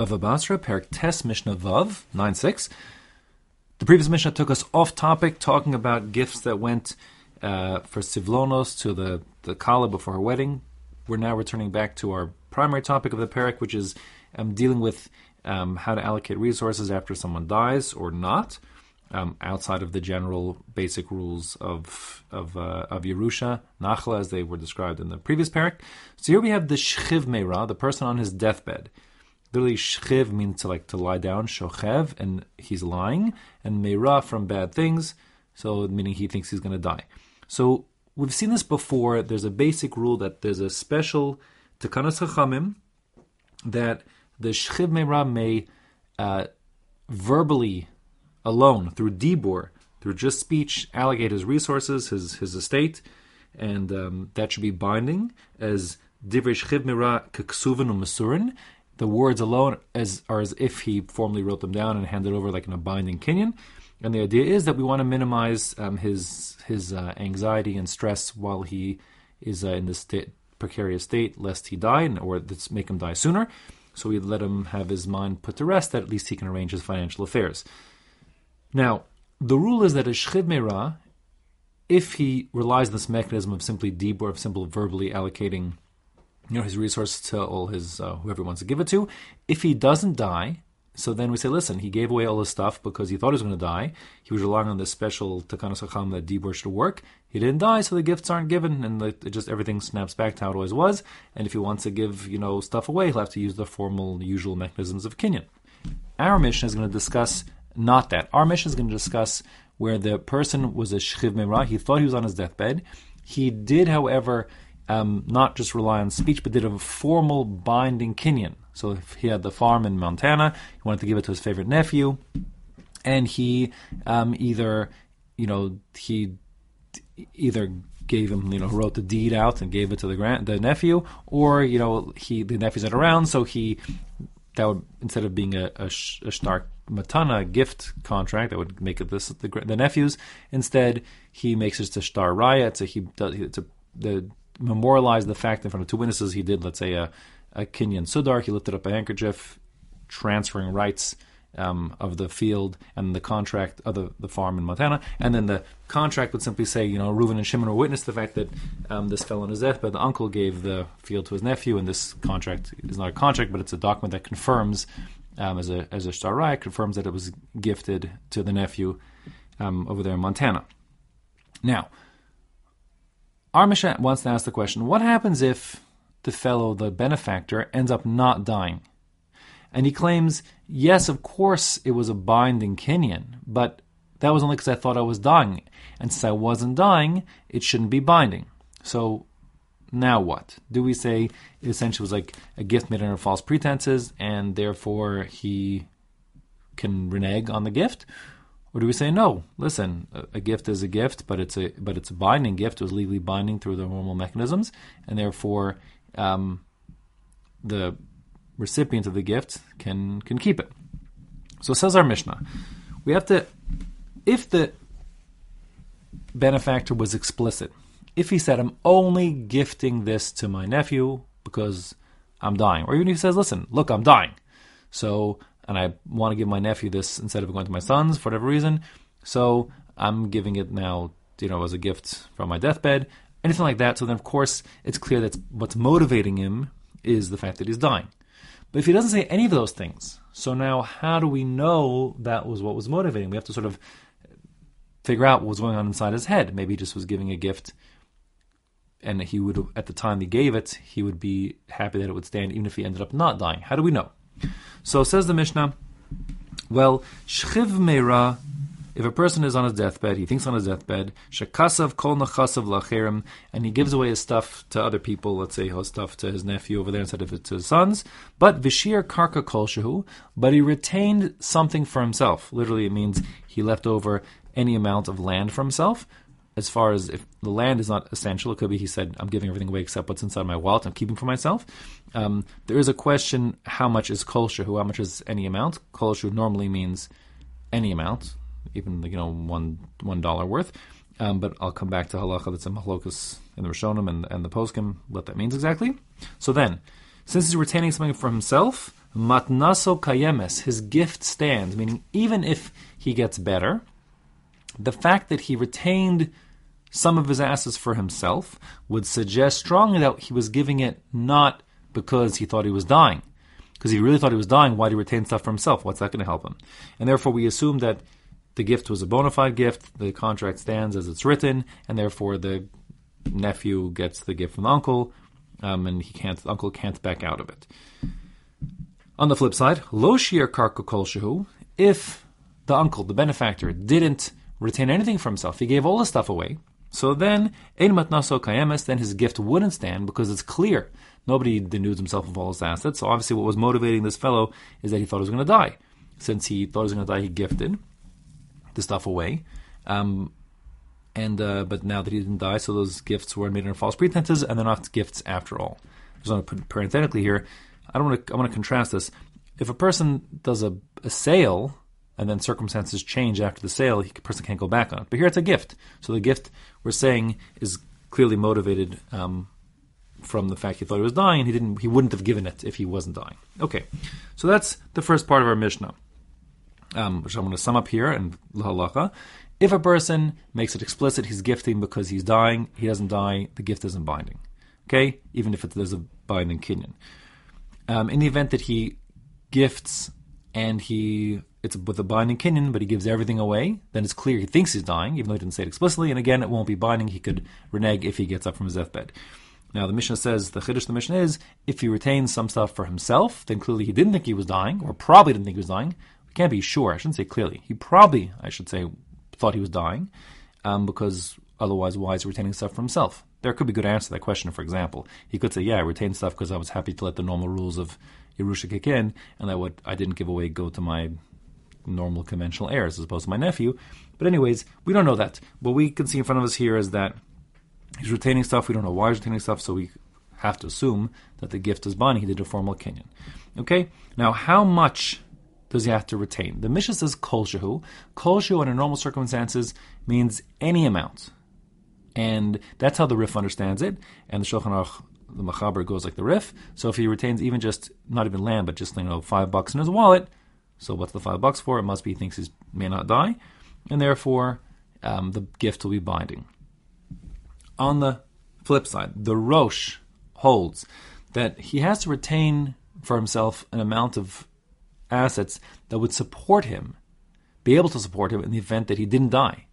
Bava Basra, Tes Mishnah Vav, 9 6. The previous Mishnah took us off topic, talking about gifts that went uh, for Sivlonos to the, the Kala before her wedding. We're now returning back to our primary topic of the Perik, which is um, dealing with um, how to allocate resources after someone dies or not, um, outside of the general basic rules of of, uh, of Yerusha, Nachla, as they were described in the previous Perik. So here we have the Shchiv Meira, the person on his deathbed. Literally, shchiv means to like to lie down, shochev, and he's lying, and meira from bad things, so meaning he thinks he's going to die. So we've seen this before. There's a basic rule that there's a special takanas chachamim that the shchiv meira may uh, verbally alone through dibur, through just speech, allocate his resources, his his estate, and um, that should be binding as divrei shchiv meira keksuvin umasurin the words alone as are as if he formally wrote them down and handed over like in a binding kinyan. And the idea is that we want to minimize um, his his uh, anxiety and stress while he is uh, in this precarious state, lest he die or let's make him die sooner. So we let him have his mind put to rest that at least he can arrange his financial affairs. Now, the rule is that a shchiv meira, if he relies on this mechanism of simply or of simple verbally allocating you know his resources to all his uh, whoever wants to give it to. If he doesn't die, so then we say, listen, he gave away all his stuff because he thought he was going to die. He was relying on this special takanas hacham that dibur should work. He didn't die, so the gifts aren't given, and the, just everything snaps back to how it always was. And if he wants to give you know stuff away, he'll have to use the formal, usual mechanisms of kinyan. Our Mishnah is going to discuss not that. Our Mishnah is going to discuss where the person was a shchiv meira. He thought he was on his deathbed. He did, however, um, not just rely on speech, but did a formal binding kinyan. So if he had the farm in Montana, he wanted to give it to his favorite nephew, and he um, either, you know, he either gave him, you know, wrote the deed out and gave it to the grand, the nephew, or you know, he the nephew's not around, so he that would instead of being a, a, a shtar matana gift contract that would make it this the, the nephews, instead he makes it to shtar raya. A he does it's a the memorialize the fact in front of two witnesses he did, let's say, a, a Kinyan Sudar, he lifted up a handkerchief, transferring rights um, of the field and the contract of the, the farm in Montana. And then the contract would simply say, you know, Reuven and Shimon were witness the fact that um, this fell on his death, but the uncle gave the field to his nephew, and this contract is not a contract, but it's a document that confirms, um, as a as a shtarai, confirms that it was gifted to the nephew um, over there in Montana. Now, our wants to ask the question what happens if the fellow, the benefactor, ends up not dying? And he claims, yes, of course it was a binding kinyan, but that was only because I thought I was dying. And since I wasn't dying, it shouldn't be binding. So now what? Do we say it essentially was like a gift made under false pretenses and therefore he can renege on the gift? Or do we say no? Listen, a, gift is a gift, but it's a but it's a binding gift. It was legally binding through the normal mechanisms, and therefore um, the recipient of the gift can can keep it. So says our Mishnah, we have to if the benefactor was explicit, if he said, "I'm only gifting this to my nephew because I'm dying," or even if he says, "Listen, look, I'm dying," so and I want to give my nephew this instead of going to my sons for whatever reason. So I'm giving it now, you know, as a gift from my deathbed, anything like that. So then, of course, it's clear that what's motivating him is the fact that he's dying. But if he doesn't say any of those things, so now how do we know that was what was motivating? We have to sort of figure out what was going on inside his head. Maybe he just was giving a gift, and he would, at the time he gave it, he would be happy that it would stand, even if he ended up not dying. How do we know? So says the Mishnah, well, shchiv meira, if a person is on his deathbed, he thinks on his deathbed, shekasav kol nachasav lacherim, and he gives away his stuff to other people, let's say his stuff to his nephew over there instead of it to his sons, but vishir karka kol shehu, but he retained something for himself. Literally, it means he left over any amount of land for himself, as far as if the land is not essential, it could be he said, I'm giving everything away except what's inside my wallet, I'm keeping for myself. Um, there is a question how much is kol shehu, how much is any amount? Kol shehu normally means any amount, even you know one one dollar worth. Um, but I'll come back to halacha that's in machlokas in the Rishonim and, and the poskim, what that means exactly. So then, since he's retaining something for himself, matnaso kayemes, his gift stands, meaning even if he gets better, the fact that he retained some of his assets for himself would suggest strongly that he was giving it not because he thought he was dying. Because he really thought he was dying, why did he retain stuff for himself? What's that going to help him? And therefore, we assume that the gift was a bona fide gift, the contract stands as it's written, and therefore the nephew gets the gift from the uncle, um, and he can't, the uncle can't back out of it. On the flip side, lo shir karka shehu, if the uncle, the benefactor, didn't retain anything for himself, he gave all the stuff away, so then, ein matnaso kayemes, then his gift wouldn't stand because it's clear. Nobody denudes himself of all his assets. So obviously what was motivating this fellow is that he thought he was going to die. Since he thought he was going to die, he gifted the stuff away. Um, and uh, but now that he didn't die, so those gifts were made under false pretenses, and they're not gifts after all. Just want to put parenthetically here. I don't want to. I want to contrast this. If a person does a, a sale and then circumstances change after the sale, the person can't go back on it. But here it's a gift. So the gift we're saying is clearly motivated um, from the fact he thought he was dying. He didn't. He wouldn't have given it if he wasn't dying. Okay, so that's the first part of our Mishnah, um, which I'm going to sum up here and halacha. If a person makes it explicit he's gifting because he's dying, he doesn't die. The gift isn't binding. Okay, even if it, there's a binding kinyan. Um, in the event that he gifts and he it's with a binding kinyan, but he gives everything away, then it's clear he thinks he's dying, even though he didn't say it explicitly. And again, it won't be binding. He could renege if he gets up from his deathbed. Now, the Mishnah says the Chiddush the Mishnah is if he retains some stuff for himself, then clearly he didn't think he was dying, or probably didn't think he was dying. We can't be sure. I shouldn't say clearly. He probably, I should say, thought he was dying, um, because otherwise, why is he retaining stuff for himself? There could be a good answer to that question. For example, he could say, "Yeah, I retained stuff because I was happy to let the normal rules of Yerusha kick in, and that what I didn't give away go to my normal conventional heirs as opposed to my nephew. But anyways, we don't know that. What we can see in front of us here is that he's retaining stuff. We don't know why he's retaining stuff, so we have to assume that the gift is binding. He did a formal kinyan. Okay. Now, how much does he have to retain? The Mishnah says kol shehu. Kol shehu under normal circumstances means any amount, and that's how the Rif understands it. And the Shulchan Aruch, the Machaber goes like the Rif. So if he retains even just not even land, but just you know five bucks in his wallet, so what's the five bucks for? It must be he thinks he may not die, and therefore um, the gift will be binding. On the flip side, the Rosh holds that he has to retain for himself an amount of assets that would support him, be able to support him in the event that he didn't die.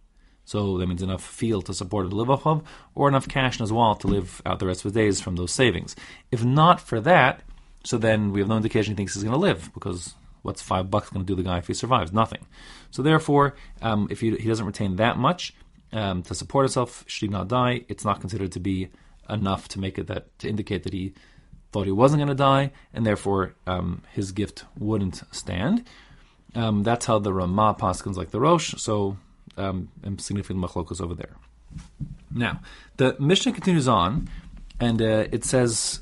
So that means enough field to support him to live off of, or enough cash in his wallet to live out the rest of his days from those savings. If not for that, so then we have no indication he thinks he's going to live because what's five bucks going to do the guy if he survives? Nothing. So therefore, um, if he, he, doesn't retain that much um, to support himself, should he not die, it's not considered to be enough to make it that to indicate that he thought he wasn't going to die, and therefore um, his gift wouldn't stand. Um, that's how the Ramah paskins like the Rosh. So um, significant machlokas over there. Now the Mishnah continues on, and uh, it says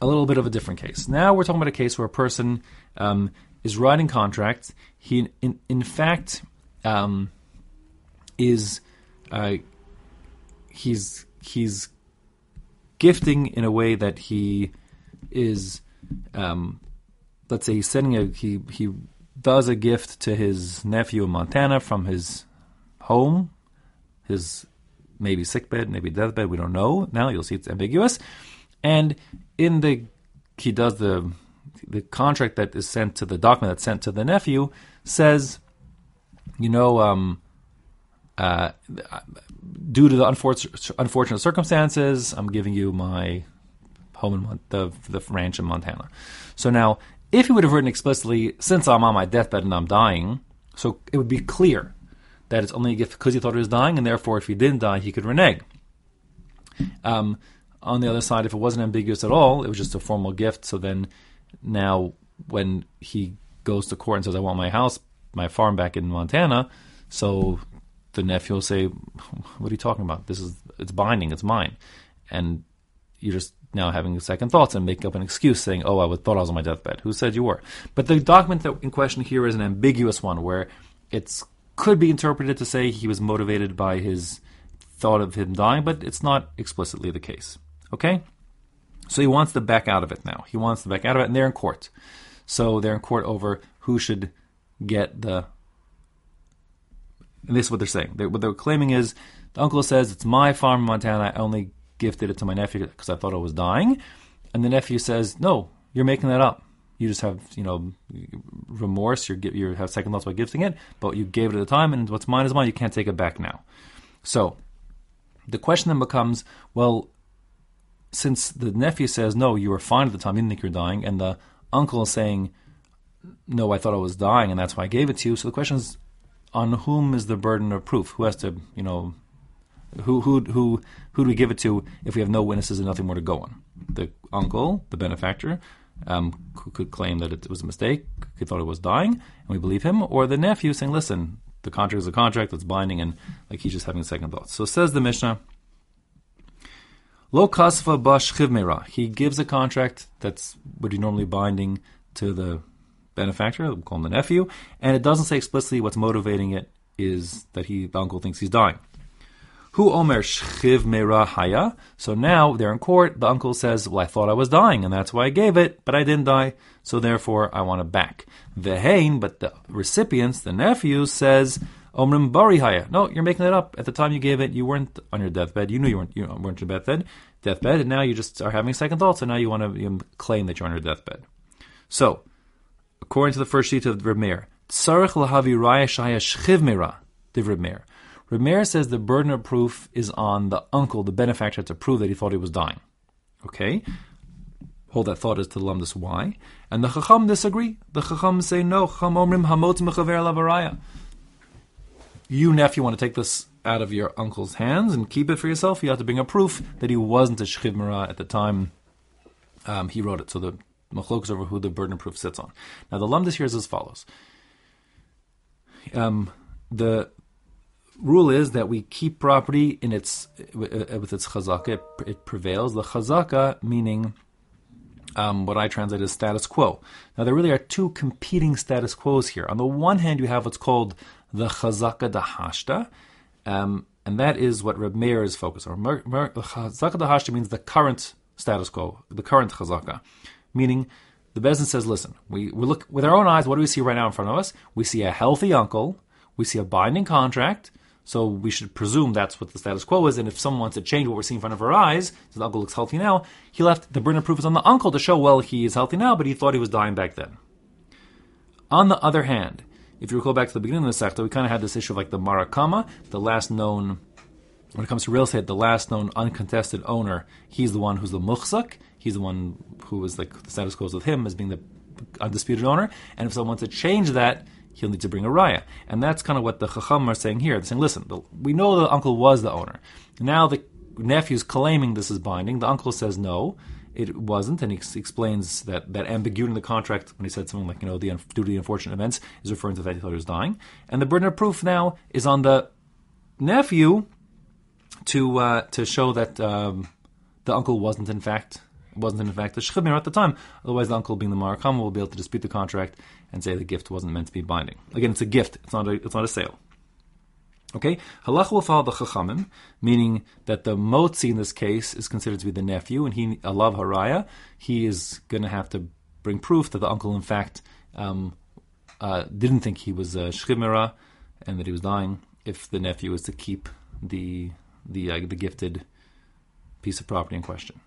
a little bit of a different case. Now we're talking about a case where a person um, is writing contracts. He, in, in fact, um, is uh, he's he's gifting in a way that he is, um, let's say, he's sending a he he does a gift to his nephew in Montana from his home, his maybe sickbed, maybe deathbed. We don't know now. You'll see it's ambiguous, and in the he does the the contract that is sent to the document that's sent to the nephew says, you know, um, uh, due to the unfortunate, unfortunate circumstances, I'm giving you my home in Mon- the the ranch in Montana. So now, if he would have written explicitly, since I'm on my deathbed and I'm dying, so it would be clear that it's only a gift because he thought he was dying, and therefore, if he didn't die, he could renege. Um, on the other side, if it wasn't ambiguous at all, it was just a formal gift. So then now, when he goes to court and says, "I want my house, my farm back in Montana," so the nephew will say, "What are you talking about? This is it's binding. It's mine," and you're just now having second thoughts and make up an excuse saying, "Oh, I thought I was on my deathbed." Who said you were? But the document that in question here is an ambiguous one, where it could be interpreted to say he was motivated by his thought of him dying, but it's not explicitly the case. Okay. So he wants to back out of it now. He wants to back out of it, and they're in court. So they're in court over who should get the. And this is what they're saying. They, what they're claiming is the uncle says it's my farm in Montana. I only gifted it to my nephew because I thought I was dying, and the nephew says, "No, you're making that up. You just have you know remorse. You you have second thoughts about gifting it, but you gave it at the time, and what's mine is mine. You can't take it back now." So the question then becomes, well, since the nephew says, no, you were fine at the time, you didn't think you were dying, and the uncle is saying, no, I thought I was dying, and that's why I gave it to you. So the question is, on whom is the burden of proof? Who has to, you know, who who who who do we give it to if we have no witnesses and nothing more to go on? The uncle, the benefactor, um, could claim that it was a mistake, he thought it was dying, and we believe him, or the nephew saying, listen, the contract is a contract that's binding, and like he's just having second thoughts. So says the Mishnah. Lo kasva bash. He gives a contract that's would be normally binding to the benefactor, we'll call him the nephew, and it doesn't say explicitly what's motivating it is that he the uncle thinks he's dying. Hu omer shchiv mera haya. So now they're in court. The uncle says, "Well, I thought I was dying, and that's why I gave it, but I didn't die. So therefore, I want it back." The Vehain, but the recipients, the nephew, says, "Omrim bari haya." No, you're making it up. At the time you gave it, you weren't on your deathbed. You knew you weren't. You weren't your deathbed. Deathbed, and now you just are having second thoughts, and now you want to claim that you're on your deathbed. So, according to the first sheet of Reb Meir, tzarich lahavi raya shaya shchiv mera, div Meir. Rameir says the burden of proof is on the uncle, the benefactor, to prove that he thought he was dying. Okay? Hold that thought as to the lumdus why. And the Chacham disagree. The Chacham say no. Chacham omrim hamot mechaver lavaraya. You, nephew, want to take this out of your uncle's hands and keep it for yourself. You have to bring a proof that he wasn't a shchiv at the time um, he wrote it. So the machlok is over who the burden of proof sits on. Now the lumdus here is as follows. Um, the rule is that we keep property in its with its chazaka. It, it prevails. The chazaka meaning um, what I translate as status quo. Now there really are two competing status quos here. On the one hand, you have what's called the chazaka dahashta, um, and that is what Reb Meir is focused on. Chazaka dahashta means the current status quo, the current chazaka, meaning. The Bezin says, listen, we, we look with our own eyes, what do we see right now in front of us? We see a healthy uncle, we see a binding contract, so we should presume that's what the status quo is. And if someone wants to change what we're seeing in front of our eyes, the uncle looks healthy now, he left the burden of proof is on the uncle to show, well, he is healthy now, but he thought he was dying back then. On the other hand, if you recall back to the beginning of the sector, we kind of had this issue of like the marakama, the last known, when it comes to real estate, the last known uncontested owner, he's the one who's the muchzak, he's the one who was like the status quo is with him as being the undisputed owner. And if someone wants to change that, he'll need to bring a raya. And that's kind of what the Chacham are saying here. They're saying, listen, the, we know the uncle was the owner. Now the nephew's claiming this is binding. The uncle says no, it wasn't, and he explains that that ambiguity in the contract when he said something like, you know, the due to the unfortunate events is referring to the fact he he was dying. And the burden of proof now is on the nephew to uh, to show that um, the uncle wasn't in fact wasn't in fact a shchimir at the time. Otherwise, the uncle, being the marakam, will be able to dispute the contract and say the gift wasn't meant to be binding. Again, it's a gift; it's not a, it's not a sale. Okay, halach will follow the chachamim, meaning that the motzi in this case is considered to be the nephew, and he alav haraya. He is going to have to bring proof that the uncle, in fact, um, uh, didn't think he was a shchimera and that he was dying. If the nephew is to keep the the uh, the gifted piece of property in question.